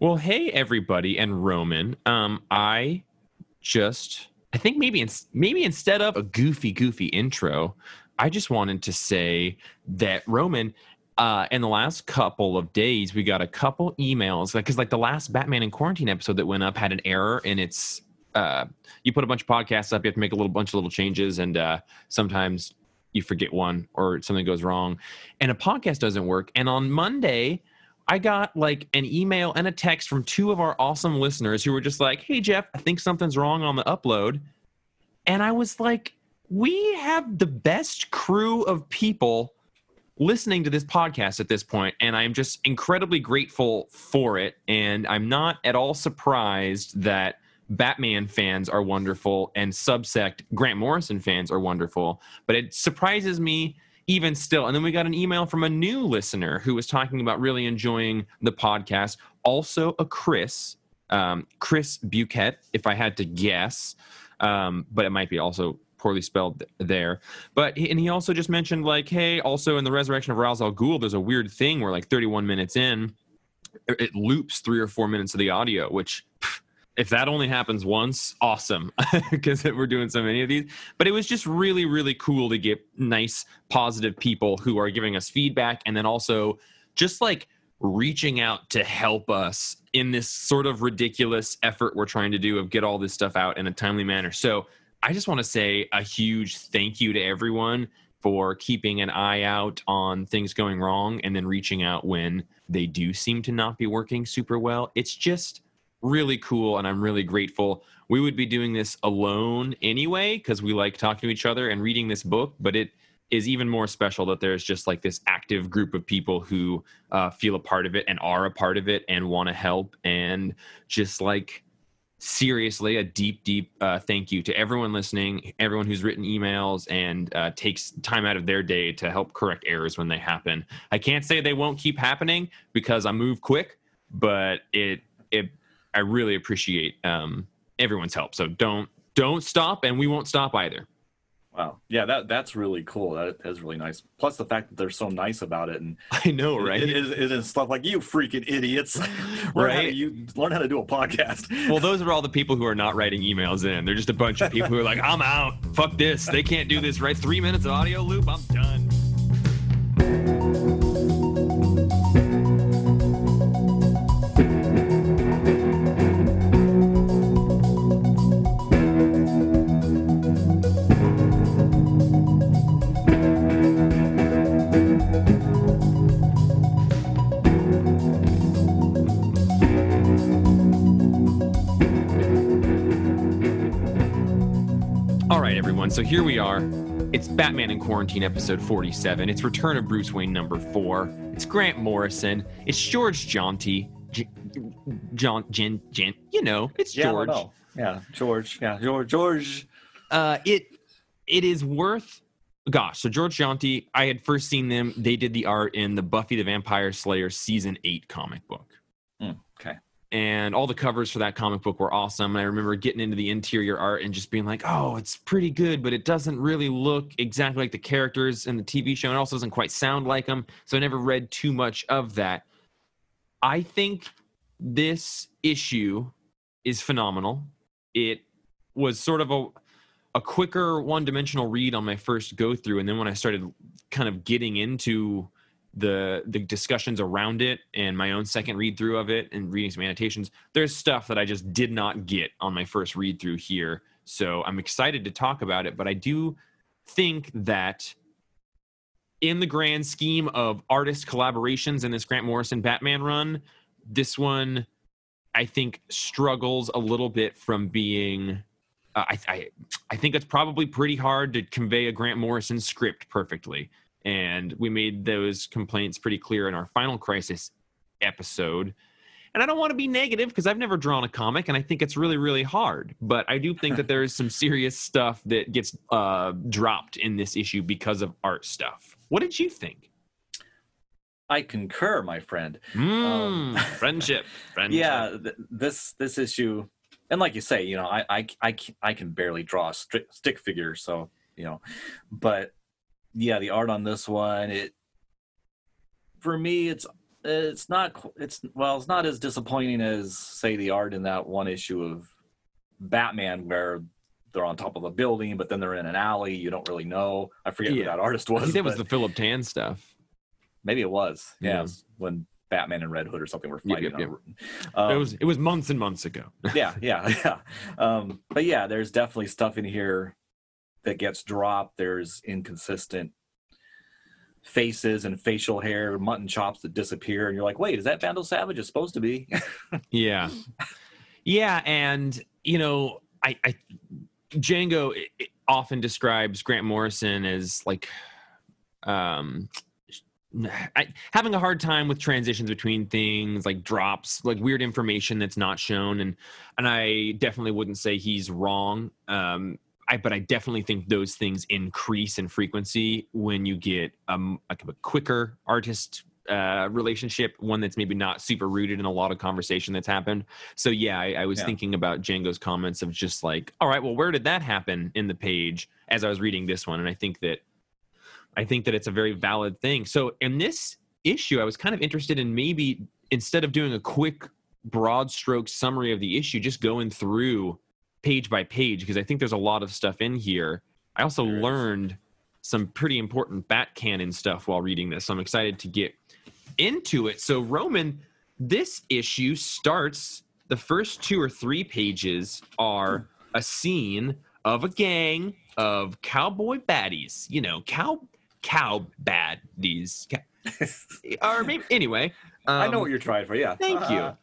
Well, hey everybody, and Roman. Um, I just, I think maybe in, maybe instead of a goofy, goofy intro, I just wanted to say that Roman. Uh, in the last couple of days, we got a couple emails because, like, the last Batman in Quarantine episode that went up had an error in its. Uh, you put a bunch of podcasts up, you have to make a little bunch of little changes, and uh, sometimes you forget one or something goes wrong, and a podcast doesn't work. And on Monday, I got like an email and a text from two of our awesome listeners who were just like, "Hey Jeff, I think something's wrong on the upload." And I was like, "We have the best crew of people listening to this podcast at this point, and I'm just incredibly grateful for it. And I'm not at all surprised that Batman fans are wonderful and Subsect Grant Morrison fans are wonderful. But it surprises me even still. And then we got an email from a new listener who was talking about really enjoying the podcast. Also, a Chris, um, Chris Buquette, if I had to guess, um, but it might be also poorly spelled there. But and he also just mentioned like, hey, also in the Resurrection of Ra's al Ghul, there's a weird thing where like 31 minutes in, it loops three or four minutes of the audio, which. If that only happens once, awesome, because we're doing so many of these. But it was just really, really cool to get nice, positive people who are giving us feedback and then also just like reaching out to help us in this sort of ridiculous effort we're trying to do of get all this stuff out in a timely manner. So I just want to say a huge thank you to everyone for keeping an eye out on things going wrong and then reaching out when they do seem to not be working super well. It's just really cool and I'm really grateful. We would be doing this alone anyway because we like talking to each other and reading this book, but it is even more special that there's just like this active group of people who uh, feel a part of it and are a part of it and want to help and just like seriously a deep deep uh, thank you to everyone listening everyone who's written emails and uh, takes time out of their day to help correct errors when they happen i can't say they won't keep happening because i move quick but it it I really appreciate um, everyone's help. So don't don't stop, and we won't stop either. Wow, yeah, that that's really cool. That is really nice. Plus the fact that they're so nice about it, and I know, right? It, it, it is stuff like you freaking idiots, right? You learn how to do a podcast. Well, those are all the people who are not writing emails in. They're just a bunch of people who are like, I'm out. Fuck this. They can't do this. Right? Three minutes of audio loop. I'm done. Everyone. So here we are. It's Batman in Quarantine, episode 47. It's Return of Bruce Wayne, number four. It's Grant Morrison. It's George Jeanty. J- John, Jen, Jen, you know, it's yeah, George. Yeah, George. Yeah, George. George. Uh, it it is worth. Gosh, so George Jeanty, I had first seen them. They did the art in the Buffy the Vampire Slayer season eight comic book. And all the covers for that comic book were awesome. And I remember getting into the interior art and just being like, "Oh, it's pretty good, but it doesn't really look exactly like the characters in the TV show. And it also doesn't quite sound like them." So I never read too much of that. I think this issue is phenomenal. It was sort of a a quicker one-dimensional read on my first go through, and then when I started kind of getting into the the discussions around it and my own second read through of it and reading some annotations there's stuff that i just did not get on my first read through here. So i'm excited to talk about it but i do think that in the grand scheme of artist collaborations in this grant morrison batman run this one i think struggles a little bit from being uh, I, I i think it's probably pretty hard to convey a grant morrison script perfectly and we made those complaints pretty clear in our final crisis episode. And I don't want to be negative because I've never drawn a comic and I think it's really, really hard. But I do think that there is some serious stuff that gets uh, dropped in this issue because of art stuff. What did you think? I concur, my friend. Mm, um, friendship, friendship. Yeah, th- this this issue, and like you say, you know, I I I, I can barely draw a st- stick figure, so you know, but yeah, the art on this one, it for me, it's it's not. It's well, it's not as disappointing as say the art in that one issue of Batman where they're on top of a building, but then they're in an alley. You don't really know. I forget who that artist I was. think that was the Philip Tan stuff. maybe it was. Yeah, Yeah. it was when Batman and Red Hood or something were Yep, fighting. yep, on- it Um, was it was months and months ago. yeah, yeah, yeah. Um, but yeah, there's definitely stuff in here that gets dropped. There's inconsistent faces and facial hair, mutton chops that disappear, and you're like, wait, is that Vandal Savage? It's supposed to be. Yeah, yeah, and you know, I, I Django often describes Grant Morrison as like, um, I, having a hard time with transitions between things, like drops, like weird information that's not shown, and and I definitely wouldn't say he's wrong. Um, I, but I definitely think those things increase in frequency when you get um, like a quicker artist uh, relationship, one that's maybe not super rooted in a lot of conversation that's happened. So yeah, I, I was Yeah. thinking about Django's comments of just like, all right, well, where did that happen in the page as I was reading this one? And I think that I think that it's a very valid thing. So in this issue, I was kind of interested in maybe instead of doing a quick broad stroke summary of the issue, just going through page by page because I think there's a lot of stuff in here. I also There is. learned some pretty important bat canon stuff while reading this. So I'm excited to get into it. So Roman, this issue starts the first two or three pages are a scene of a gang of cowboy baddies, you know, cow cow baddies. Ca- or maybe anyway. I know um, what you're trying for. Yeah. Thank you.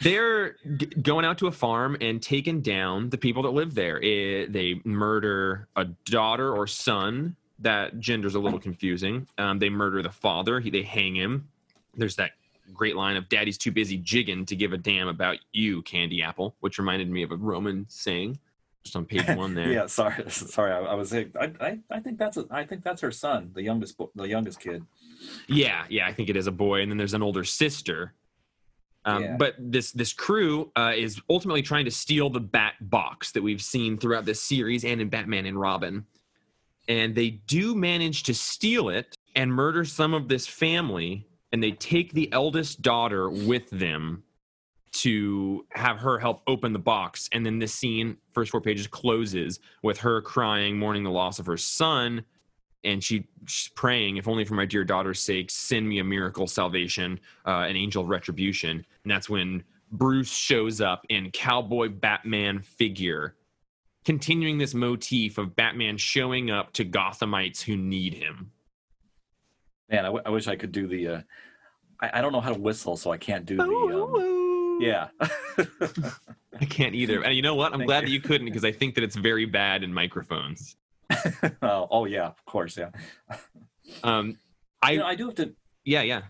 They're g- going out to a farm and taking down the people that live there. Eh, they murder a daughter or son. That gender's a little confusing. Um, they murder the father. He, they hang him. There's that great line of "Daddy's too busy jigging to give a damn about you, Candy Apple," which reminded me of a Roman saying, just on page one there. Yeah. Sorry. Sorry. I, I was. I, I. I think that's. A, I think that's her son, the youngest. The youngest kid. Yeah, yeah, I think it is a boy, and then there's an older sister. Um, Yeah. But this this crew uh, is ultimately trying to steal the Bat box that we've seen throughout this series and in Batman and Robin, and they do manage to steal it and murder some of this family, and they take the eldest daughter with them to have her help open the box, and then this scene, first four pages, closes with her crying, mourning the loss of her son, and she, she's praying, if only for my dear daughter's sake, send me a miracle salvation, uh, an angel of retribution. And that's when Bruce shows up in cowboy Batman figure, continuing this motif of Batman showing up to Gothamites who need him. Man, I, w- I wish I could do the. Uh, I, I don't know how to whistle, so I can't do the. Um, yeah. I can't either. And you know what? I'm Thank glad you. that you couldn't because I think that it's very bad in microphones. oh, oh yeah, of course, yeah. Um, I you know, I do have to. yeah yeah.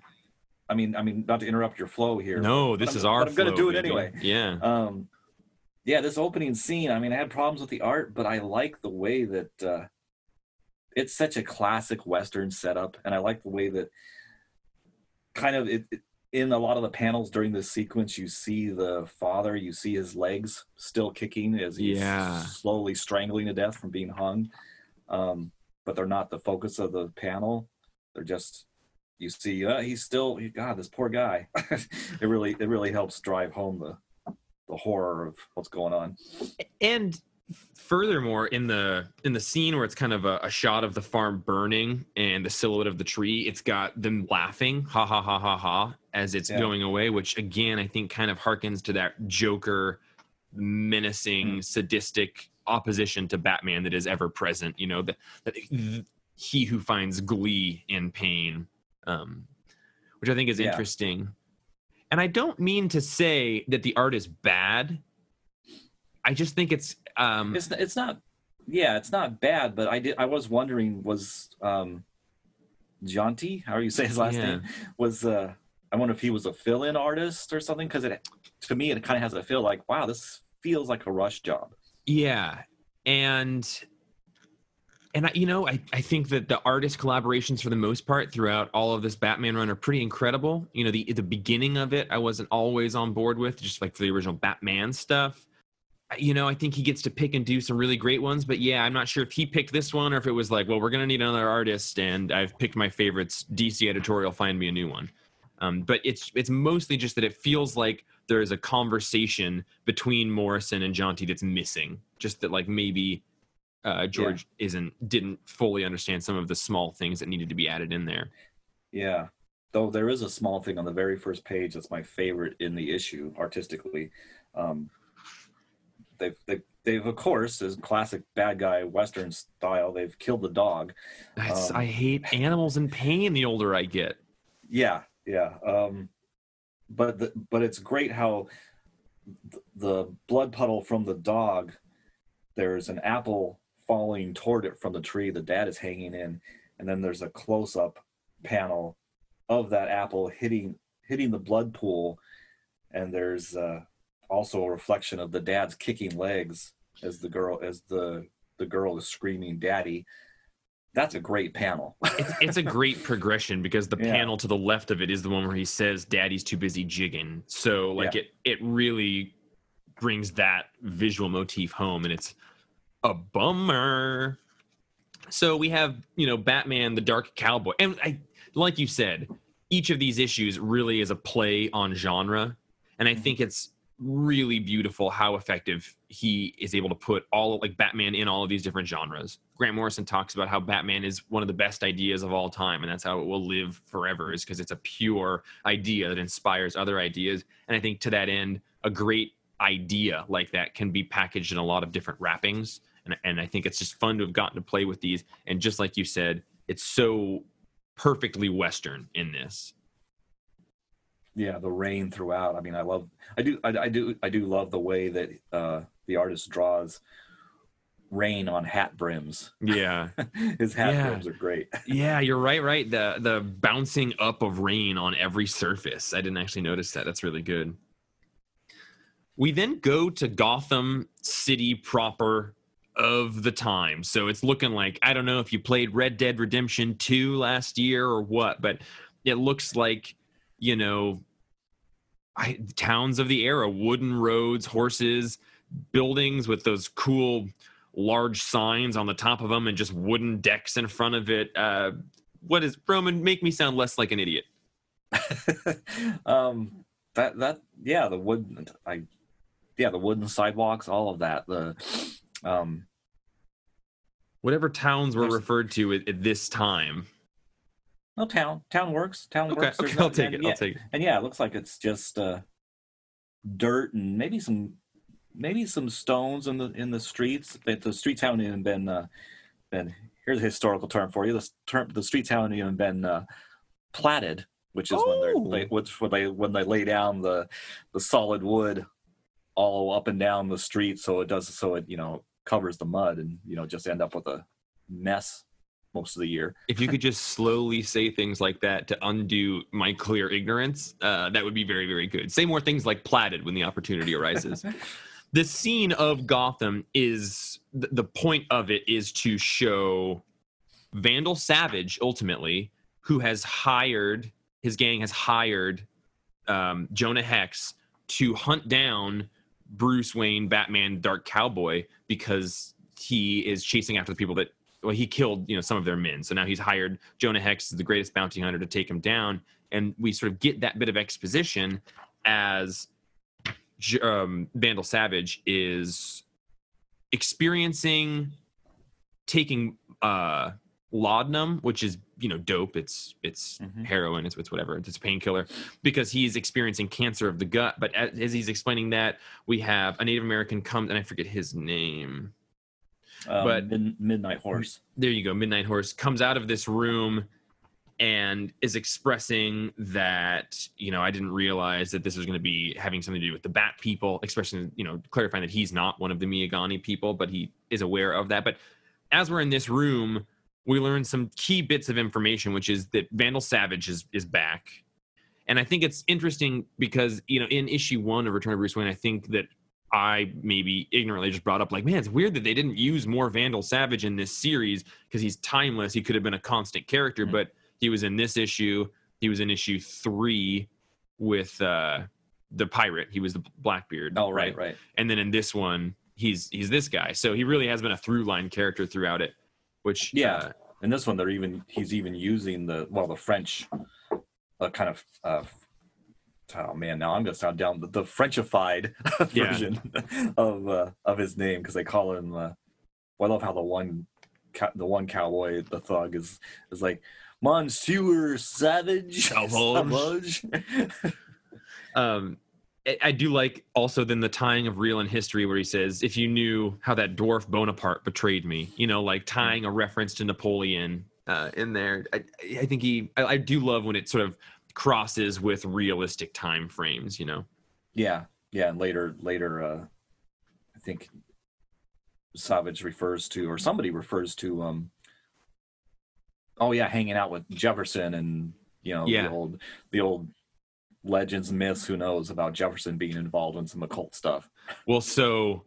I mean, I mean, not to interrupt your flow here. No, this I'm- is our. But I'm gonna flow, do it baby. anyway. Yeah. Um, yeah, this opening scene. I mean, I had problems with the art, but I like the way that uh, it's such a classic Western setup, and I like the way that kind of it, it- in a lot of the panels during this sequence, you see the father, you see his legs still kicking as he's Yeah. slowly strangling to death from being hung. Um, but they're not the focus of the panel. They're just you see, uh, he's still. God, this poor guy. it really, it really helps drive home the the horror of what's going on. and furthermore in the in the scene where it's kind of a, a shot of the farm burning and the silhouette of the tree it's got them laughing ha ha ha ha ha as it's Yeah. going away which again i think kind of harkens to that joker menacing Mm. sadistic opposition to batman that is ever present you know that, that he who finds glee in pain um which i think is Yeah. interesting and i don't mean to say that the art is bad I just think it's um It's it's not. Yeah, it's not bad, but I did. I was wondering was um, Jeanty, how do you say his last Yeah. name? Was uh, I wonder if he was a fill-in artist or something because it to me it kind of has a feel like wow, this feels like a rush job. Yeah. And and I, you know I, I think that the artist collaborations for the most part throughout all of this batman run are pretty incredible. You know the the beginning of it i wasn't always on board with just like for the original batman stuff. You know i think he gets to pick and do some really great ones but yeah i'm not sure if he picked this one or if it was like well we're gonna need another artist and i've picked my favorites. Dc editorial find me a new one Um, but it's it's mostly just that it feels like there is a conversation between Morrison and Jeanty that's missing. Just that like maybe uh, George isn't didn't fully understand some of the small things that needed to be added in there. Yeah. Though there is a small thing on the very first page that's my favorite in the issue artistically. Um, they've, they've, they've, of course, as classic bad guy Western style, they've killed the dog. Um, I hate animals in pain the older I get. Yeah. Yeah. Um, but, the, but it's great how the blood puddle from the dog, there's an apple falling toward it from the tree. The dad is hanging in. And then there's a close up panel of that apple hitting hitting the blood pool, and there's uh, also a reflection of the dad's kicking legs as the girl as the the girl is screaming "Daddy." That's a great panel. it's, it's, a great progression because the yeah. panel to the left of it is the one where he says "Daddy's too busy jigging." So like yeah. it it really brings that visual motif home, and it's a bummer. So we have you know Batman, the Dark Cowboy, and I like you said, each of these issues really is a play on genre. And I mm-hmm. think it's really beautiful how effective he is able to put all like Batman in all of these different genres. Grant Morrison talks about how Batman is one of the best ideas of all time, and that's how it will live forever, is because it's a pure idea that inspires other ideas. And I think to that end, a great idea like that can be packaged in a lot of different wrappings. And, and I think it's just fun to have gotten to play with these. And just like you said, it's so perfectly Western in this. Yeah, the rain throughout. I mean, I love, I do, I, I do, I do love the way that uh, the artist draws rain on hat brims. Yeah, his hat yeah. brims are great. yeah, you're right. Right, the the bouncing up of rain on every surface. I didn't actually notice that. That's really good. We then go to Gotham City proper of the time. So it's looking like I don't know if you played Red Dead Redemption 2 last year or what, but it looks like, you know, I, towns of the era, wooden roads, horses, buildings with those cool large signs on the top of them and just wooden decks in front of it. Uh, what is Roman? Make me sound less like an idiot. um, that that yeah, the wood I yeah the wooden sidewalks, all of that. The um, whatever towns were referred to at, at, this time. No town. Town works. Town okay, works. okay, I'll take it. Yeah, I'll take it. And yeah, it looks like it's just uh, dirt and maybe some maybe some stones in the in the streets. That the streets haven't even been uh, been. Here's a historical term for you. The term the streets haven't even been uh, platted, which is oh. when they which when they when they lay down the the solid wood all up and down the street, so it does so it you know covers the mud and you know just end up with a mess most of the year. if you could just slowly say things like that to undo my clear ignorance, uh, that would be very, very good. Say more things like platted when the opportunity arises. the scene of Gotham is the point of it is to show Vandal Savage ultimately, who has hired his gang has hired um, Jonah Hex to hunt down Bruce Wayne, Batman, Dark Cowboy because he is chasing after the people that well he killed you know some of their men. So now he's hired Jonah Hex, the greatest bounty hunter, to take him down, and we sort of get that bit of exposition as um, Vandal Savage is experiencing taking uh, laudanum, which is you know dope. It's it's mm-hmm. heroin. It's it's whatever. It's a painkiller because he's experiencing cancer of the gut. But as, as, he's explaining that, we have a Native American comes and I forget his name. Um, but Mid- Midnight Horse. There you go. Midnight Horse comes out of this room and is expressing that you know I didn't realize that this was going to be having something to do with the Bat people, especially you know clarifying that he's not one of the Miagani people, but he is aware of that. But as we're in this room we learn some key bits of information, which is that Vandal Savage is is back. And I think it's interesting because, you know, in issue one of Return of Bruce Wayne, I think that I maybe ignorantly just brought up, like, man, it's weird that they didn't use more Vandal Savage in this series because he's timeless. He could have been a constant character, mm-hmm. but he was in this issue. He was in issue three with uh, the pirate. He was the Blackbeard. Oh, right, right, right. And then in this one, he's he's this guy. So he really has been a through line character throughout it which yeah uh, in this one they're even he's even using the well the french a kind of uh, oh man, now I'm gonna sound down the, the Frenchified Yeah. version of uh, of his name because they call him. Uh, well, I love how the one the one cowboy, the thug, is is like Monsieur Savage. Savage. Um I- I do like also then the tying of real and history where he says, if you knew how that dwarf Bonaparte betrayed me, you know, like tying a reference to Napoleon uh, in there. I, I think he, I, I do love when it sort of crosses with realistic time frames, you know? yeah, yeah. And later, later, uh, I think Savage refers to, or somebody refers to, um, oh yeah, hanging out with Jefferson and you know Yeah. the old the old legends, myths. Who knows about Jefferson being involved in some occult stuff? Well, so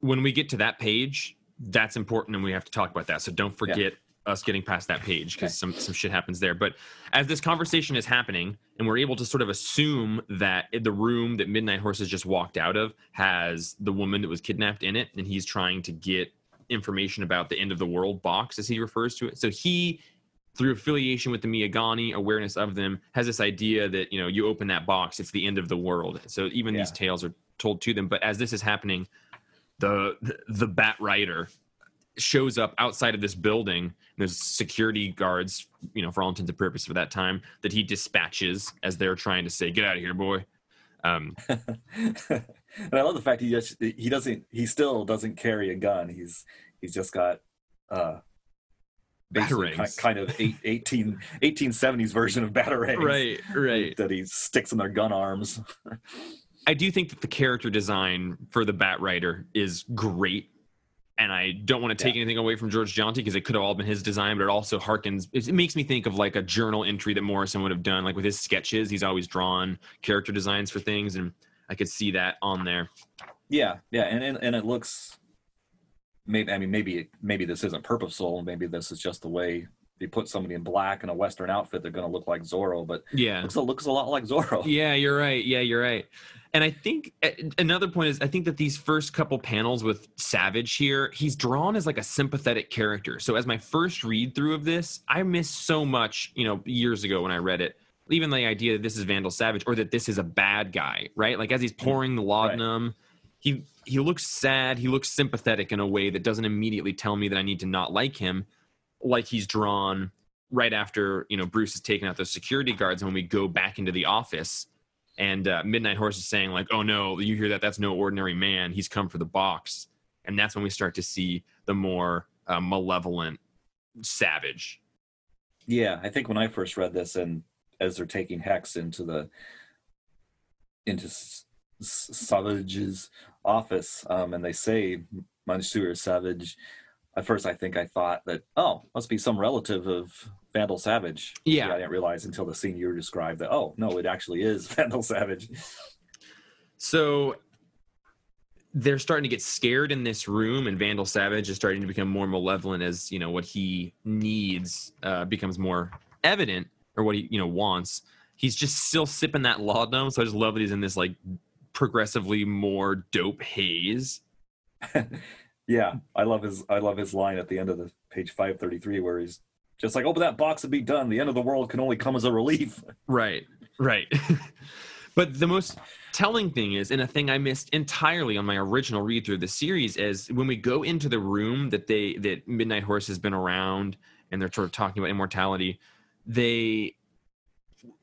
when we get to that page, that's important and we have to talk about that. So don't forget us getting past that page because some, some shit happens there. But as this conversation is happening and we're able to sort of assume that the room that Midnight Horse Horses just walked out of has the woman that was kidnapped in it and he's trying to get information about the end of the world box as he refers to it. So he through affiliation with the Miagani, awareness of them, has this idea that you know you open that box, it's the end of the world. So even these tales are told to them. But as this is happening, the the Bat Rider shows up outside of this building. There's security guards, you know, for all intents and purposes for that time that he dispatches as they're trying to say, "Get out of here, boy." Um, and I love the fact he just he doesn't he still doesn't carry a gun. He's he's just got uh basically ki- kind of eight, 18 1870s version of batarangs right, right. that he sticks in their gun arms. I do think that the character design for the Bat Rider is great. And I don't want to take Yeah. anything away from George Jeanty because it could have all been his design, but it also harkens. It makes me think of like a journal entry that Morrison would have done. Like with his sketches, he's always drawn character designs for things, and I could see that on there. Yeah, yeah, and and, and it looks maybe I mean maybe maybe this isn't purposeful. Maybe this is just the way they put somebody in black in a western outfit. They're going to look like Zorro, but Yeah. it looks, it looks a lot like Zorro. Yeah, you're right. Yeah, you're right. And I think another point is I think that these first couple panels with Savage here, he's drawn as like a sympathetic character. So as my first read through of this, I missed so much, you know, years ago when I read it. Even the idea that this is Vandal Savage or that this is a bad guy, right? Like as he's mm-hmm. pouring the laudanum, he he looks sad, he looks sympathetic in a way that doesn't immediately tell me that I need to not like him, like he's drawn right after, you know, Bruce has taken out those security guards and when we go back into the office and uh, Midnight Horse is saying like, "Oh no, you hear that? That's no ordinary man. He's come for the box." And that's when we start to see the more uh, malevolent Savage. Yeah, I think when I first read this, and as they're taking Hex into the into Savage's office, um, and they say Monsieur Savage. At first, I think I thought that oh, must be some relative of Vandal Savage. Yeah. I didn't realize until the scene you described that oh no, it actually is Vandal Savage. So they're starting to get scared in this room, and Vandal Savage is starting to become more malevolent as you know what he needs uh, becomes more evident, or what he you know wants. He's just still sipping that laudanum, so I just love that he's in this like progressively more dope haze. Yeah, I love his I love his line at the end of the page five thirty three where he's just like, "Open that box and be done. The end of the world can only come as a relief." Right, right. but the most telling thing is, and a thing I missed entirely on my original read through the series, is when we go into the room that they that Midnight Horse has been around, and they're sort of talking about immortality. They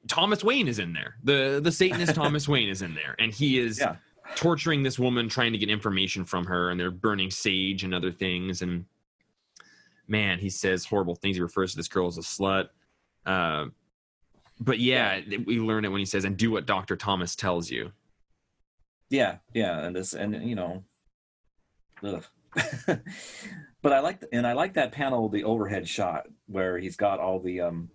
Thomas Wayne is in there. The the Satanist Thomas Wayne is in there, and he is Yeah. Torturing this woman, trying to get information from her, and they're burning sage and other things. And man, he says horrible things. He refers to this girl as a slut. Uh, but yeah, we learn it when he says, "And do what Doctor Thomas tells you." Yeah, yeah, and this, and you know, ugh. but I like, and I like that panel, the overhead shot where he's got all the um,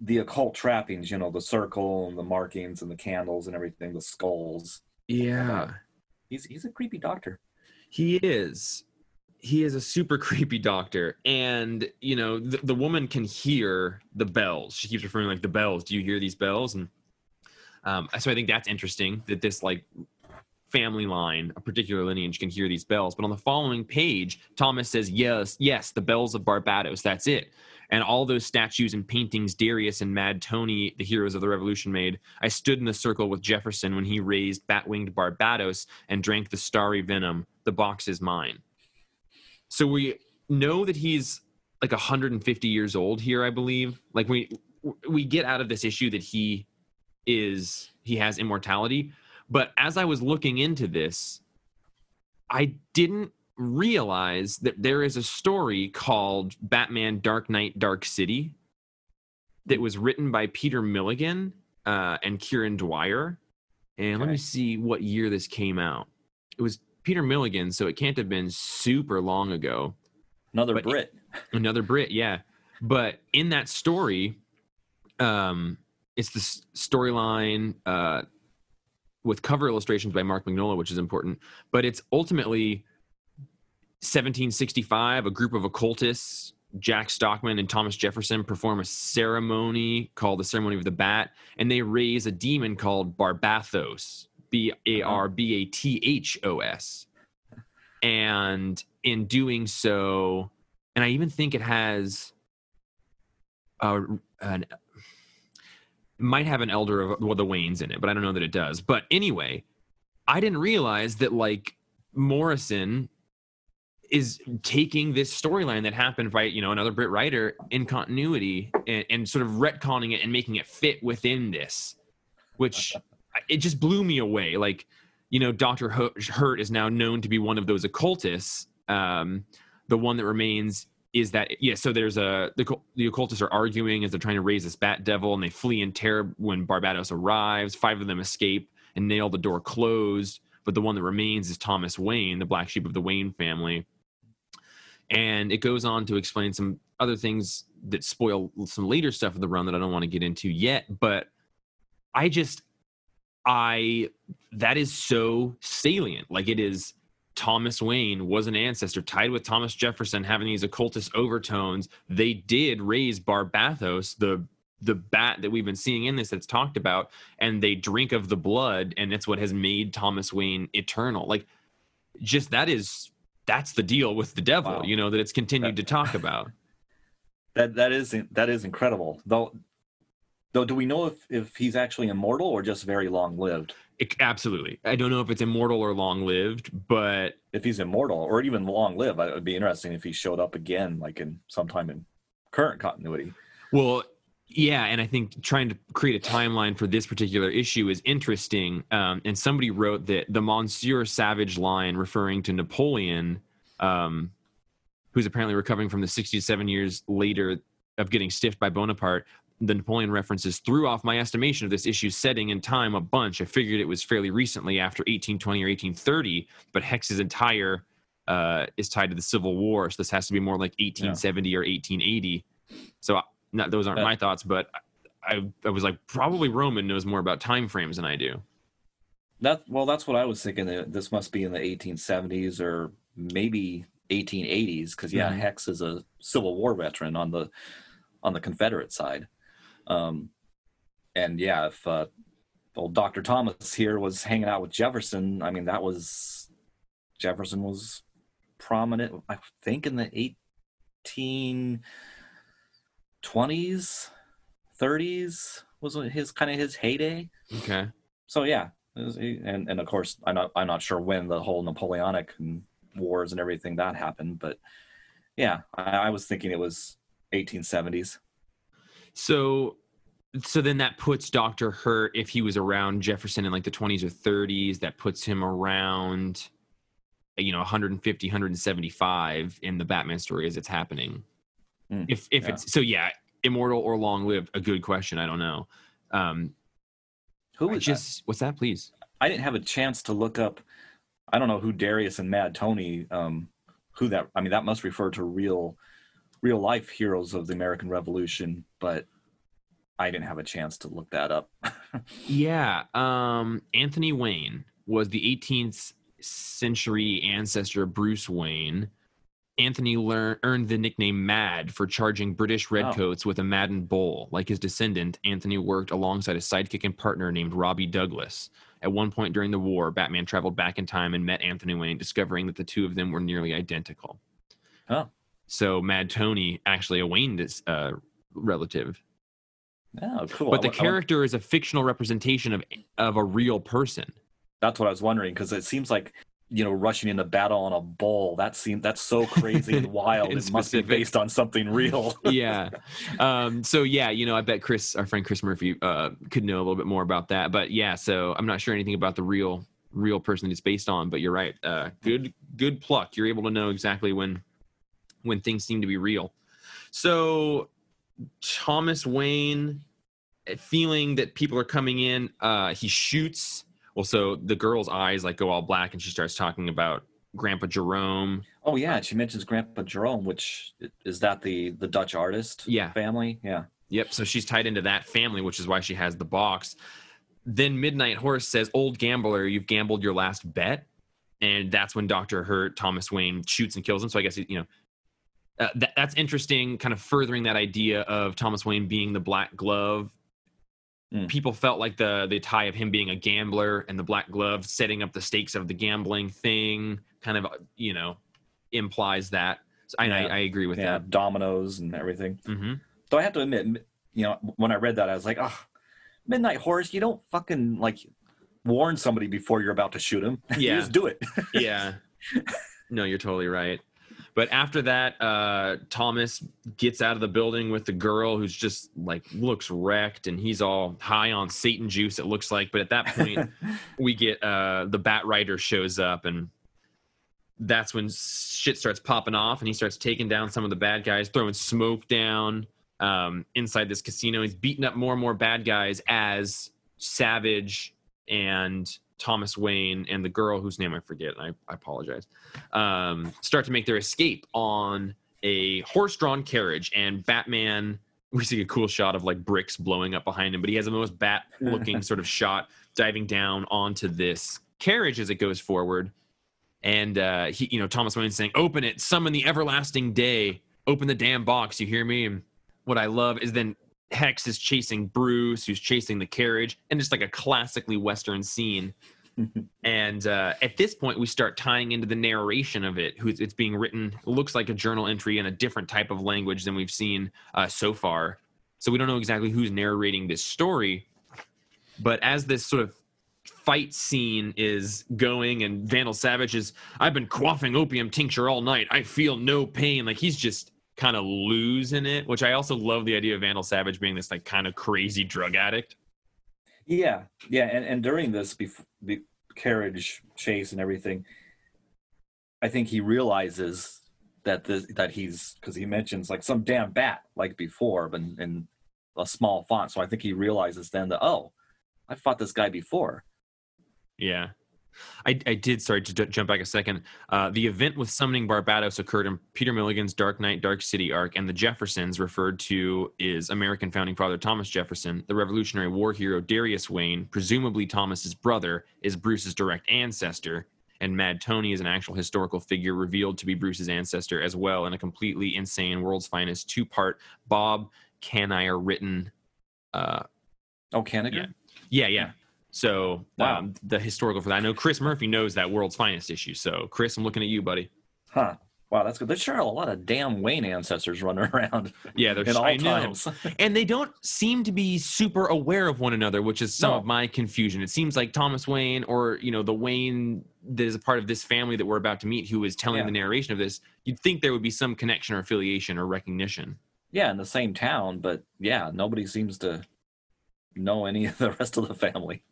the occult trappings, you know, the circle and the markings and the candles and everything, the skulls. Yeah, He's he's a creepy doctor. he is. He is a super creepy doctor, and you know the, the woman can hear the bells. She keeps referring like the bells. Do you hear these bells? And um, so I think that's interesting that this like family line, a particular lineage, can hear these bells. But on the following page, Thomas says, "Yes, yes, the bells of Barbathos. That's it." And all those statues and paintings Darius and Mad Tony, the heroes of the revolution, made. I stood in the circle with Jefferson when he raised bat-winged Barbathos and drank the starry venom. The box is mine. So we know that he's like 150 years old here, I believe. Like we we get out of this issue that he is he has immortality, but as I was looking into this, I didn't realize that there is a story called Batman Dark Knight Dark City that was written by Peter Milligan uh, and Kieron Dwyer. And let me see what year this came out. It was Peter Milligan, so it can't have been super long ago. Another But- Brit. Another Brit, yeah. But in that story, um, it's the s- storyline uh, with cover illustrations by Mark Mignola, which is important. But it's ultimately 1765. A group of occultists, Jack Stockman and Thomas Jefferson, perform a ceremony called the Ceremony of the Bat, and they raise a demon called Barbathos, B A R B A T H O S. And in doing so, and I even think it has uh, an might have an elder of well, the Waynes in it, but I don't know that it does. But anyway, I didn't realize that like Morrison is taking this storyline that happened by you know another Brit writer in continuity and, and sort of retconning it and making it fit within this, which it just blew me away. Like you know, Doctor Hurt is now known to be one of those occultists. Um, the one that remains is that yeah. So there's a the the occultists are arguing as they're trying to raise this bat devil, and they flee in terror when Barbathos arrives. Five of them escape and nail the door closed, but the one that remains is Thomas Wayne, the black sheep of the Wayne family. And it goes on to explain some other things that spoil some later stuff of the run that I don't want to get into yet. But I just I that is so salient. Like it is Thomas Wayne was an ancestor tied with Thomas Jefferson having these occultist overtones. They did raise Barbathos, the the bat that we've been seeing in this that's talked about, and they drink of the blood, and it's what has made Thomas Wayne eternal. Like just that is that's the deal with the devil, Wow. you know, that it's continued to talk about. That that is that is incredible. Though though do we know if if he's actually immortal or just very long lived? It, absolutely. I don't know if it's immortal or long lived, but If he's immortal or even long lived, it would be interesting if he showed up again, like in sometime in current continuity. Well, yeah, and I think trying to create a timeline for this particular issue is interesting. Um, and somebody wrote that the Monsieur Savage line, referring to Napoleon, um, who's apparently recovering from the 67 years later of getting stiffed by Bonaparte. The Napoleon references threw off my estimation of this issue's setting and time a bunch. I figured it was fairly recently after 1820 or 1830, but Hex's entire uh, is tied to the Civil War, so this has to be more like 1870 or 1880. So not those aren't Yeah. my thoughts, but I, I was like, probably Roman knows more about time frames than I do. That well, that's what I was thinking. That this must be in the 1870s or maybe 1880s, because yeah, Mhm. Hex is a Civil War veteran on the on the Confederate side. Um, and yeah, if uh, old Dr. Thomas here was hanging out with Jefferson, I mean, that was Jefferson was prominent. I think in the 1820s, 30s was his kind of his heyday Okay. so yeah was- and and of course i'm not i'm not sure when the whole napoleonic wars and everything that happened but yeah i, I was thinking it was 1870s So, so then that puts Doctor Hurt if he was around Jefferson in like the 20s or 30s. That puts him around, you know, 150, 175 in the Batman story as it's happening. Hmm, if if yeah. it's so, yeah, immortal or long lived. A good question. I don't know. Um, who I was just what's that, please? i didn't have a chance to look up i don't know who darius and mad tony um who that i mean that must refer to real real life heroes of the american revolution but i didn't have a chance to look that up Yeah. Um, Anthony Wayne was the 18th century ancestor of Bruce Wayne. Anthony earned the nickname Mad for charging British redcoats with a Madden bull. Like his descendant, Anthony worked alongside a sidekick and partner named Robbie Douglas. At one point during the war, Batman traveled back in time and met Anthony Wayne, discovering that the two of them were nearly identical. Huh. So Mad Tony actually a Wayne uh, relative. Oh, cool. But the I- I- character is a fictional representation of of a real person. that's what I was wondering because it seems like you know rushing into battle on a bull. That seems that's so crazy and wild. And it must be based on something real. yeah. Um, so yeah, you know, I bet Chris, our friend Chris Murphy, uh, could know a little bit more about that. But yeah, so I'm not sure anything about the real real person it's based on. But you're right. Uh, good good pluck. You're able to know exactly when when things seem to be real. So Thomas Wayne, feeling that people are coming in, uh, he shoots. Well, so the girl's eyes like go all black, and she starts talking about Grandpa Jerome. oh yeah, she mentions Grandpa Jerome, which is that the the Dutch artist Yeah. family. Yeah. Yep. So she's tied into that family, which is why she has the box. Then Midnight Horse says, Old gambler, you've gambled your last bet. And that's when Dr. Hurt, Thomas Wayne, shoots and kills him. So I guess, you know, uh, that, that's interesting, kind of furthering that idea of Thomas Wayne being the black glove. Mm. People felt like the the tie of him being a gambler and the black glove setting up the stakes of the gambling thing kind of, you know, implies that. So I, I, I agree with yeah, that. dominoes and everything. hmm Though I have to admit, you know, when I read that, I was like, oh, Midnight Horse, you don't fucking like warn somebody before you're about to shoot him. you Yeah. just do it. yeah no you're totally right but after that uh thomas gets out of the building with the girl who's just like looks wrecked and he's all high on satan juice it looks like. But at that point we get uh the bat rider shows up and that's when shit starts popping off and he starts taking down some of the bad guys throwing smoke down um inside this casino. He's beating up more and more bad guys as savage and Thomas Wayne and the girl whose name I forget, and I, I apologize, um, start to make their escape on a horse-drawn carriage, and Batman. We see a cool shot of like bricks blowing up behind him, but he has the most bat-looking sort of shot diving down onto this carriage as it goes forward, and uh, he, you know, Thomas Wayne saying, "Open it, summon the everlasting day, open the damn box." You hear me? And what I love is then Hex is chasing Bruce, who's chasing the carriage, and just like a classically Western scene. and uh, at this point, we start tying into the narration of it. Who's it's being written looks like a journal entry in a different type of language than we've seen uh, so far. So we don't know exactly who's narrating this story. But as this sort of fight scene is going, and Vandal Savage is, I've been quaffing opium tincture all night. I feel no pain. Like he's just kind of losing it, which I also love the idea of Vandal Savage being this like kind of crazy drug addict. Yeah, yeah, and, and during this bef- the carriage chase and everything, I think he realizes that this that he's because he mentions like some damn bat like before, but in, in a small font. So I think he realizes then that oh, I fought this guy before. Yeah. I, I did, sorry to j- jump back a second. Uh, the event with summoning Barbathos occurred in Peter Milligan's Dark Knight, Dark City arc, and the Jeffersons, referred to is American founding father Thomas Jefferson. The Revolutionary War hero Darius Wayne, presumably Thomas's brother, is Bruce's direct ancestor, and Mad Tony is an actual historical figure revealed to be Bruce's ancestor as well in a completely insane World's Finest two part Bob Canaire written. Uh, Oh, Kanigher? yeah, yeah. So Wow. um, the historical for that. I know Chris Murphy knows that World's Finest issue. So Chris, I'm looking at you, buddy. Huh. Wow, that's good. There's sure a lot of damn Wayne ancestors running around Yeah, they're all I know. and they don't seem to be super aware of one another, which is some No. of my confusion. It seems like Thomas Wayne, or you know, the Wayne that is a part of this family that we're about to meet, who is telling Yeah. the narration of this. You'd think there would be some connection or affiliation or recognition. yeah, in the same town, but yeah, nobody seems to know any of the rest of the family.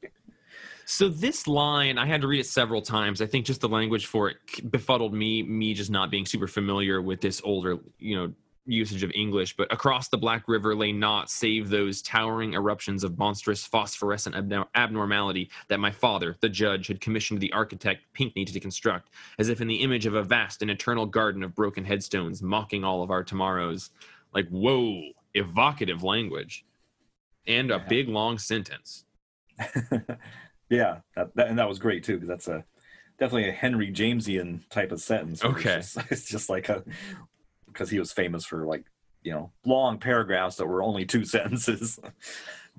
So this line, I had to read it several times. I think just the language for it befuddled me, me just not being super familiar with this older, you know, usage of English. But across the Black River lay naught save those towering eruptions of monstrous phosphorescent abno- abnormality that my father, the judge, had commissioned the architect Pinkney to construct, as if in the image of a vast and eternal garden of broken headstones, mocking all of our tomorrows. Like, whoa, evocative language. And a Yeah. big long sentence. yeah, that, that, and that was great too because that's a definitely a Henry Jamesian type of sentence. Okay. it's just, it's just like a because he was famous for like you know long paragraphs that were only two sentences.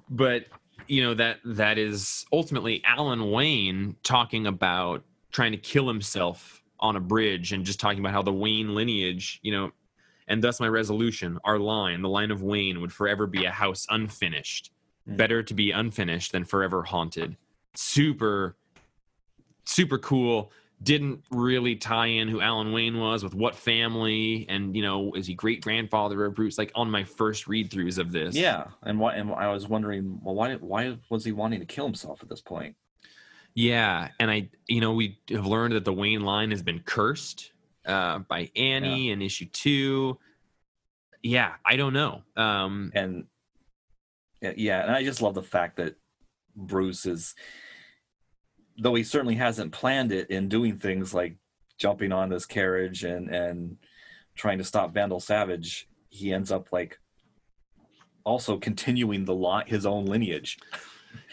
but you know that that is ultimately Alan Wayne talking about trying to kill himself on a bridge and just talking about how the Wayne lineage, you know, And thus my resolution, our line, the line of Wayne, would forever be a house unfinished. Mm. Better to be unfinished than forever haunted. Super, super cool. Didn't really tie in who Alan Wayne was with what family, and you know, is he great grandfather of Bruce? Like on my first read throughs of this. Yeah, and why? And I was wondering, well, why? Why was he wanting to kill himself at this point? Yeah, and I, you know, we have learned that the Wayne line has been cursed uh, by Annie in issue two. Yeah, I don't know. Um, And yeah, yeah, and I just love the fact that Bruce is, though he certainly hasn't planned it in doing things like jumping on this carriage and and trying to stop Vandal Savage, he ends up like also continuing the lot his own lineage.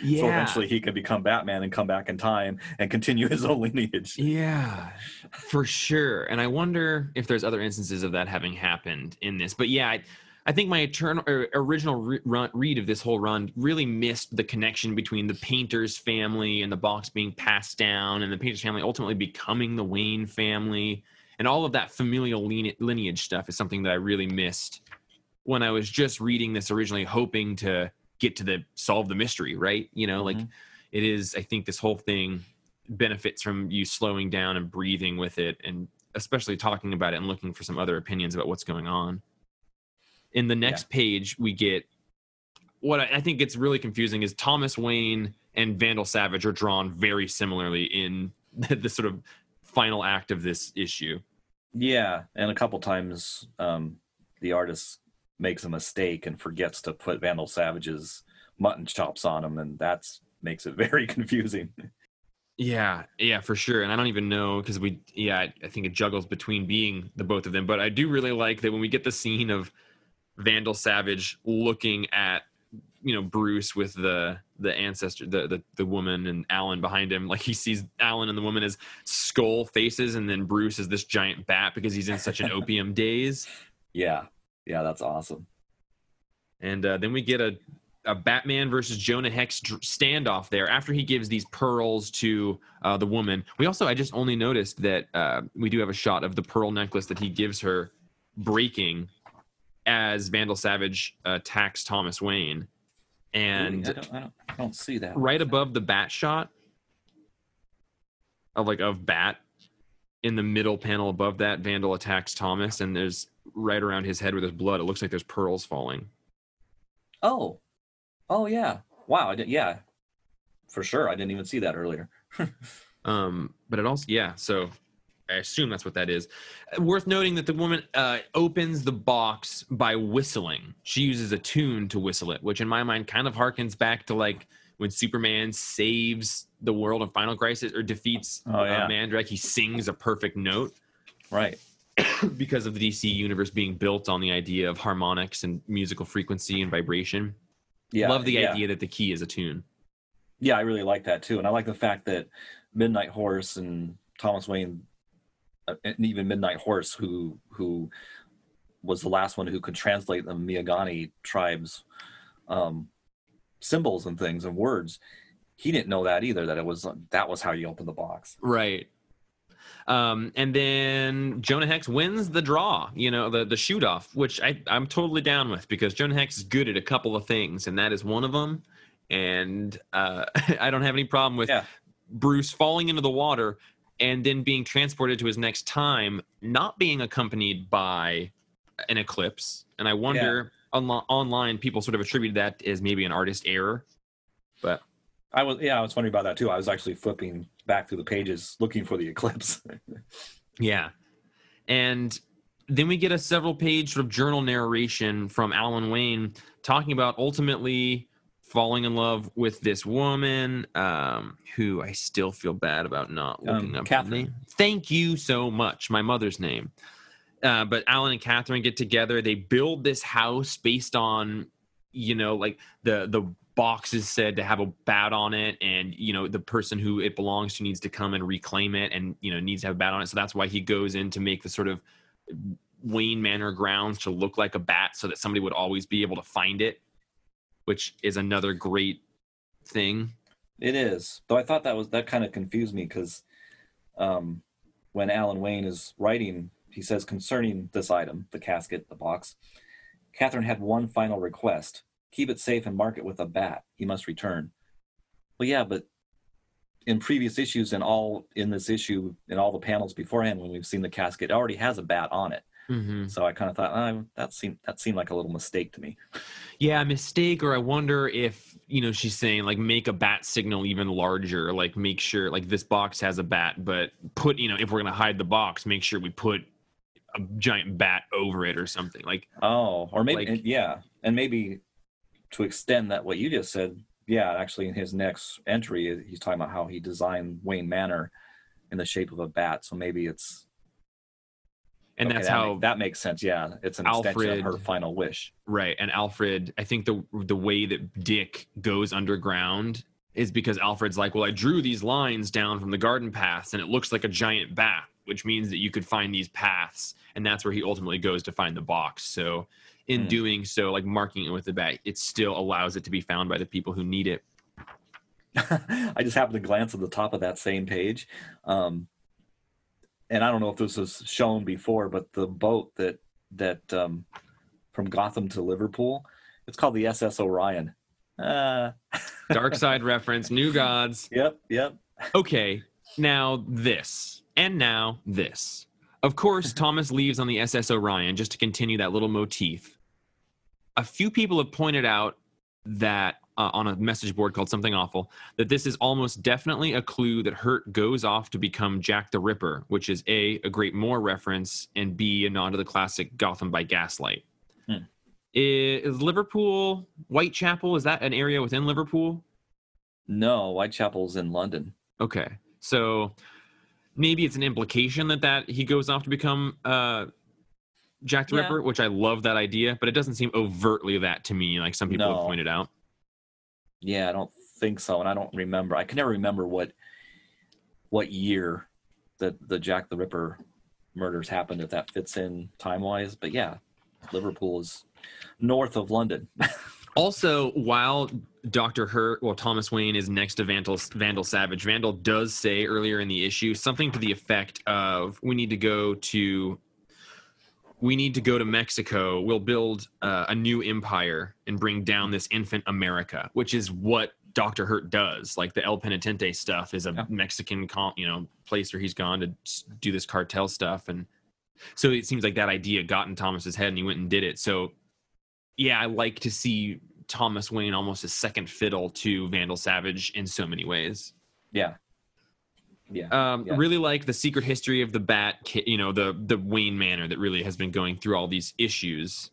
Yeah, So eventually he could become Batman and come back in time and continue his own lineage. yeah, for sure. And I wonder if there's other instances of that having happened in this. But yeah, I, I think my eternal or original re- run, read of this whole run really missed the connection between the painter's family and the box being passed down, and the painter's family ultimately becoming the Wayne family, and all of that familial lineage stuff is something that I really missed when I was just reading this originally, hoping to get to the solve the mystery. Right? You know, like Mhm. it is. I think this whole thing benefits from you slowing down and breathing with it, and especially talking about it and looking for some other opinions about what's going on in the next page we get what I, think gets really confusing is thomas wayne and vandal savage are drawn very similarly in the, the sort of final act of this issue Yeah, and a couple times um, the artist makes a mistake and forgets to put Vandal Savage's mutton chops on him, and that's makes it very confusing. yeah yeah for sure and i don't even know because we yeah I, I think it juggles between being the both of them but i do really like that when we get the scene of vandal savage looking at you know bruce with the the ancestor the, the the woman and alan behind him like he sees alan and the woman as skull faces and then bruce is this giant bat because he's in such an opium daze Yeah, yeah, that's awesome. and uh, then we get a a Batman versus Jonah Hex dr- standoff there after he gives these pearls to uh, the woman. We also, I just only noticed that uh, we do have a shot of the pearl necklace that he gives her breaking as Vandal Savage attacks Thomas Wayne. And? I don't, I don't, I don't see that. right above the bat shot of like of bat in the middle panel above that vandal attacks thomas and there's right around his head where there's blood it looks like there's pearls falling Oh, oh yeah. Wow. I did. Yeah, for sure. I didn't even see that earlier. Um, but it also, yeah. So I assume that's what that is. Worth noting that the woman uh, opens the box by whistling. She uses a tune to whistle it, which in my mind kind of harkens back to like when Superman saves the world in Final Crisis or defeats Oh, yeah. uh, Mandrakk. He sings a perfect note Right. because of the DC universe being built on the idea of harmonics and musical frequency and vibration. Yeah. Love the yeah. idea that the key is a tune. Yeah, I really like that too, and I like the fact that Midnight Horse and Thomas Wayne, uh, and even Midnight Horse, who who was the last one who could translate the Miagani tribes um, symbols and things and words, he didn't know that either. That it was that was how you open the box. Right. Um, and then Jonah Hex wins the draw, you know, the the shoot off, which I, I'm totally down with because Jonah Hex is good at a couple of things, and that is one of them. And uh, I don't have any problem with Yeah. Bruce falling into the water and then being transported to his next time, not being accompanied by an eclipse. And I wonder onli- online, people sort of attributed that as maybe an artist error. But I was yeah, I was wondering about that too. I was actually flipping back through the pages looking for the eclipse. Yeah. And then we get a several page sort of journal narration from Alan Wayne talking about ultimately falling in love with this woman um, who I still feel bad about not looking Um, up. the Catherine. Thank you so much. My mother's name. Uh, but Alan and Catherine get together. They build this house based on, you know, like the the box is said to have a bat on it, and you know the person who it belongs to needs to come and reclaim it, and you know needs to have a bat on it. So that's why he goes in to make the sort of Wayne Manor grounds to look like a bat, so that somebody would always be able to find it, which is another great thing. It is. Though I thought that was that kind of confused me because um, when Alan Wayne is writing he says concerning this item, the casket, the box, Catherine had one final request: keep it safe and mark it with a bat. He must return. Well, yeah, but in previous issues and all in this issue in all the panels beforehand when we've seen the casket it already has a bat on it Mhm. so i kind of thought oh, that seemed that seemed like a little mistake to me Yeah, a mistake, or I wonder if you know she's saying like make a bat signal even larger, like make sure like this box has a bat, but put you know if we're gonna hide the box, make sure we put a giant bat over it or something. Like oh or maybe Like- yeah and maybe to extend that what you just said yeah actually in his next entry he's talking about how he designed wayne manor in the shape of a bat so maybe it's and okay, that's that how make- that makes sense yeah it's an extension of her final wish right. And Alfred, I think the the way that Dick goes underground is because Alfred's like, well, I drew these lines down from the garden paths, and it looks like a giant bat, which means that you could find these paths, and that's where he ultimately goes to find the box. So. In Hmm. doing so, like marking it with the bat, it still allows it to be found by the people who need it. I just happened to glance at the top of that same page. Um, and I don't know if this was shown before, but the boat that that um, from Gotham to Liverpool, it's called the SS Orion. Uh, Dark side reference, new gods. yep, yep. Okay, now this. And now this. Of course, Thomas leaves on the SS Orion just to continue that little motif. A few people have pointed out that uh, on a message board called Something Awful, that this is almost definitely a clue that Hurt goes off to become Jack the Ripper, which is A, a Great Moore reference, and B, a nod to the classic Gotham by Gaslight. Hmm. Is Liverpool, Whitechapel, is that an area within Liverpool? No, Whitechapel's in London. Okay, so maybe it's an implication that that he goes off to become uh, Jack the Yeah. Ripper, which I love that idea, but it doesn't seem overtly that to me, like some people have pointed out. Yeah, I don't think so, and I don't remember. I can never remember what what year that the Jack the Ripper murders happened. If that fits in time wise, but yeah, Liverpool is north of London. Also, while Doctor Hurt, well, Thomas Wayne is next to Vandal, Vandal Savage. Vandal does say earlier in the issue something to the effect of, "We need to go to, we need to go to Mexico. We'll build uh, a new empire and bring down this infant America," which is what Doctor Hurt does. Like the El Penitente stuff is a Yeah. Mexican, com- you know, place where he's gone to do this cartel stuff, and so it seems like that idea got in Thomas's head, and he went and did it. So yeah, I like to see Thomas Wayne almost a second fiddle to Vandal Savage in so many ways. yeah, yeah. Um, Yeah. Really like the secret history of the Bat, you know, the the Wayne Manor that really has been going through all these issues.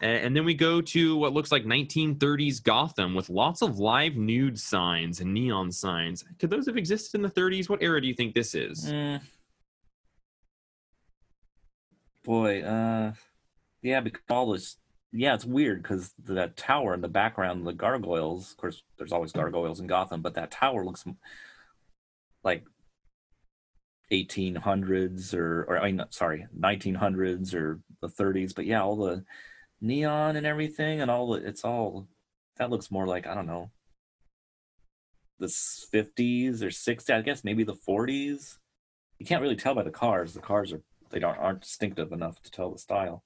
A- And then we go to what looks like 1930s Gotham with lots of live nude signs and neon signs. Could those have existed in the 30s? What era do you think this is? Mm. Boy, uh, yeah, because all this, yeah, it's weird because that tower in the background, the gargoyles. Of course, there's always mm. gargoyles in Gotham, but that tower looks like 1800s or, or I mean, sorry, 1900s or the 30s. But yeah, all the neon and everything, and all the, it's all that looks more like I don't know, the 50s or 60s. I guess maybe the 40s you can't really tell by the cars. The cars are they don't aren't distinctive enough to tell the style.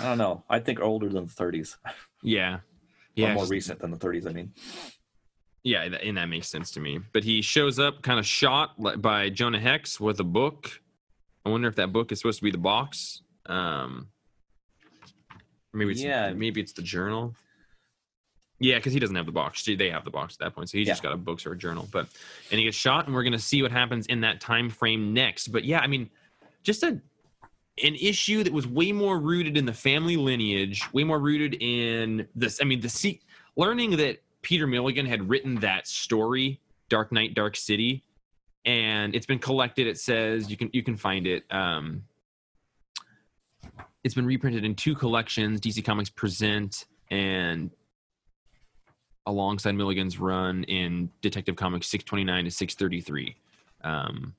I don't know. I think older than the 30s, Yeah. or Yeah. more recent than the 30s. I mean, Yeah, and that makes sense to me. But he shows up kind of shot by Jonah Hex with a book. I wonder if that book is supposed to be the box. Um, maybe it's Yeah. maybe it's the journal. Yeah, because he doesn't have the box. They have the box at that point, so he's just got a book or a journal. But and he gets shot, and we're gonna see what happens in that time frame next. But yeah, I mean, just a an issue that was way more rooted in the family lineage, way more rooted in this. I mean, the se- learning that Peter Milligan had written that story, Dark Knight, Dark City, and it's been collected. It says you can you can find it. Um, it's been reprinted in two collections: DC Comics Present and alongside Milligan's run in Detective Comics 629 to 633. Um,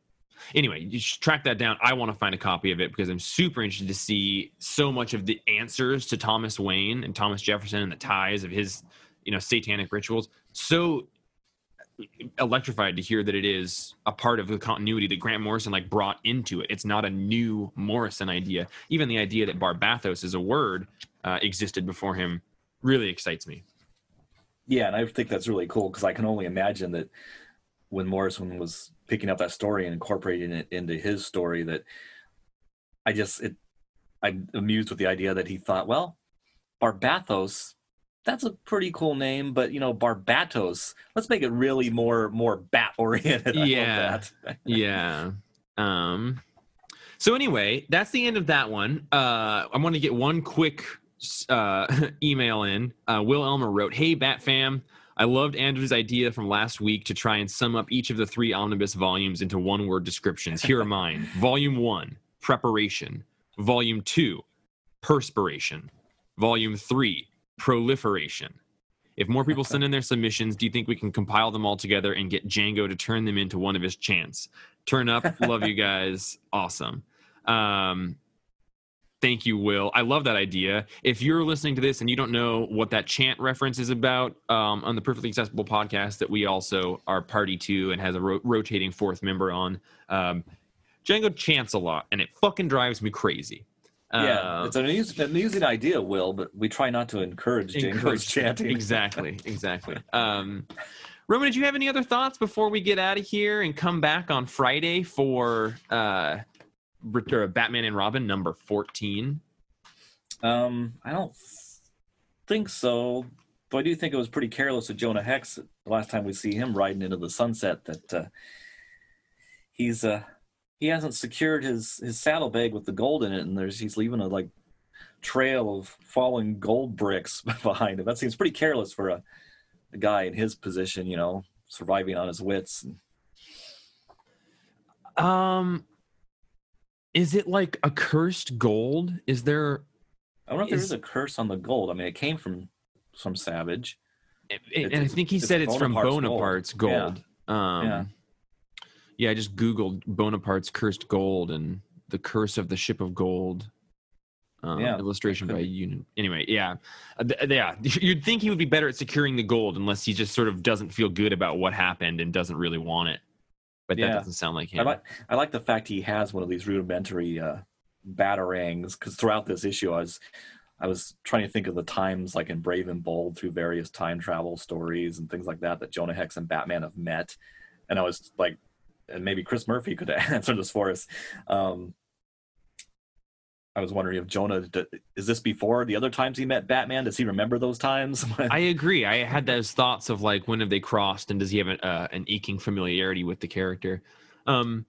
anyway, you should track that down. I want to find a copy of it because I'm super interested to see so much of the answers to Thomas Wayne and Thomas Jefferson and the ties of his, you know, satanic rituals. So electrified to hear that it is a part of the continuity that Grant Morrison like brought into it. It's not a new Morrison idea. Even the idea that Barbatos is a word uh, existed before him really excites me. Yeah, and I think that's really cool because I can only imagine that when Morrison was picking up that story and incorporating it into his story, that I just it I'm amused with the idea that he thought, well, Barbatos that's a pretty cool name, but you know, Barbatos. Let's make it really more more bat oriented. Yeah, yeah. Um. So anyway, that's the end of that one. Uh, I want to get one quick uh, email in. Uh, Will Elmer wrote, "Hey, Bat Fam." I loved Andrew's idea from last week to try and sum up each of the three omnibus volumes into one word descriptions. Here are mine Volume 1, Preparation. Volume 2, Perspiration. Volume 3, proliferation. If more people send in their submissions, do you think we can compile them all together and get Django to turn them into one of his chants? Turn up, love you guys, awesome. Um, thank you, Will. I love that idea. If you're listening to this and you don't know what that chant reference is about um, on the Perfectly Accessible podcast that we also are party to and has a ro- rotating fourth member on, um, Django chants a lot and it fucking drives me crazy. Yeah, uh, it's an amusing, amusing, idea, Will, but we try not to encourage, encourage chanting. Exactly, exactly. um, Roman, did you have any other thoughts before we get out of here and come back on Friday for uh, Batman and Robin number 14? Um, I don't think so, but I do think it was pretty careless of Jonah Hex the last time we see him riding into the sunset that uh, he's uh, he hasn't secured his his saddlebag with the gold in it, and there's he's leaving a like trail of falling gold bricks behind him. That seems pretty careless for a, a guy in his position, you know, surviving on his wits. And... Um, is it like a cursed gold? Is there? I don't know if is, there is a curse on the gold. I mean, it came from from Savage. It, it, and I think he said it's, it's from Bonaparte's gold. gold. Yeah. Um, yeah yeah, I just Googled Bonaparte's cursed gold and the curse of the ship of gold. Um, yeah, illustration by Union. Anyway, yeah, uh, th- yeah. You'd think he would be better at securing the gold unless he just sort of doesn't feel good about what happened and doesn't really want it. But that doesn't sound like him. I like, I like the fact he has one of these rudimentary uh, batarangs because throughout this issue, I was I was trying to think of the times like in Brave and Bold through various time travel stories and things like that that Jonah Hex and Batman have met, and I was like and maybe Chris Murphy could answer this for us. Um, I was wondering if Jonah is this before the other times he met Batman? Does he remember those times? I agree. I had those thoughts of like when have they crossed, and does he have an, uh, an aching familiarity with the character? Um,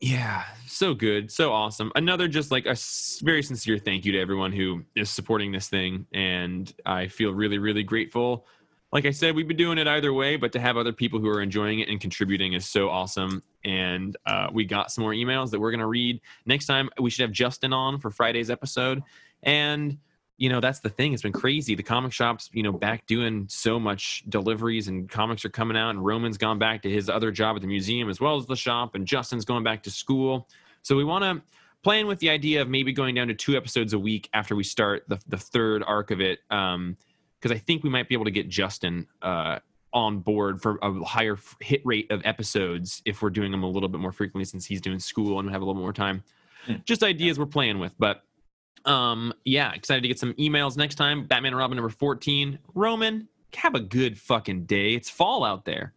yeah, so good, so awesome. Another just like a very sincere thank you to everyone who is supporting this thing, and I feel really, really grateful like I said, we've been doing it either way, but to have other people who are enjoying it and contributing is so awesome. And uh, we got some more emails that we're going to read next time. We should have Justin on for Friday's episode. And you know that's the thing it's been crazy the comic shops you know back doing so much deliveries and comics are coming out and roman's gone back to his other job at the museum as well as the shop and justin's going back to school so we want to plan with the idea of maybe going down to two episodes a week after we start the, the third arc of it um, because I think we might be able to get Justin uh, on board for a higher hit rate of episodes if we're doing them a little bit more frequently since he's doing school and we have a little more time. Mm. Just ideas we're playing with, but um, yeah, excited to get some emails next time. Batman and Robin number 14. Roman, have a good fucking day. It's fall out there.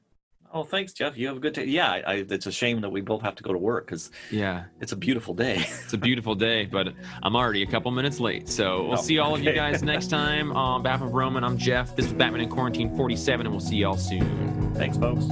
Oh, thanks, Jeff. You have a good day. Yeah, I, I, it's a shame that we both have to go to work because yeah, it's a beautiful day. it's a beautiful day, but I'm already a couple minutes late. So we'll oh, see all okay. of you guys next time. On behalf of Roman, I'm Jeff. This is Batman in Quarantine 47, and we'll see y'all soon. Thanks, folks.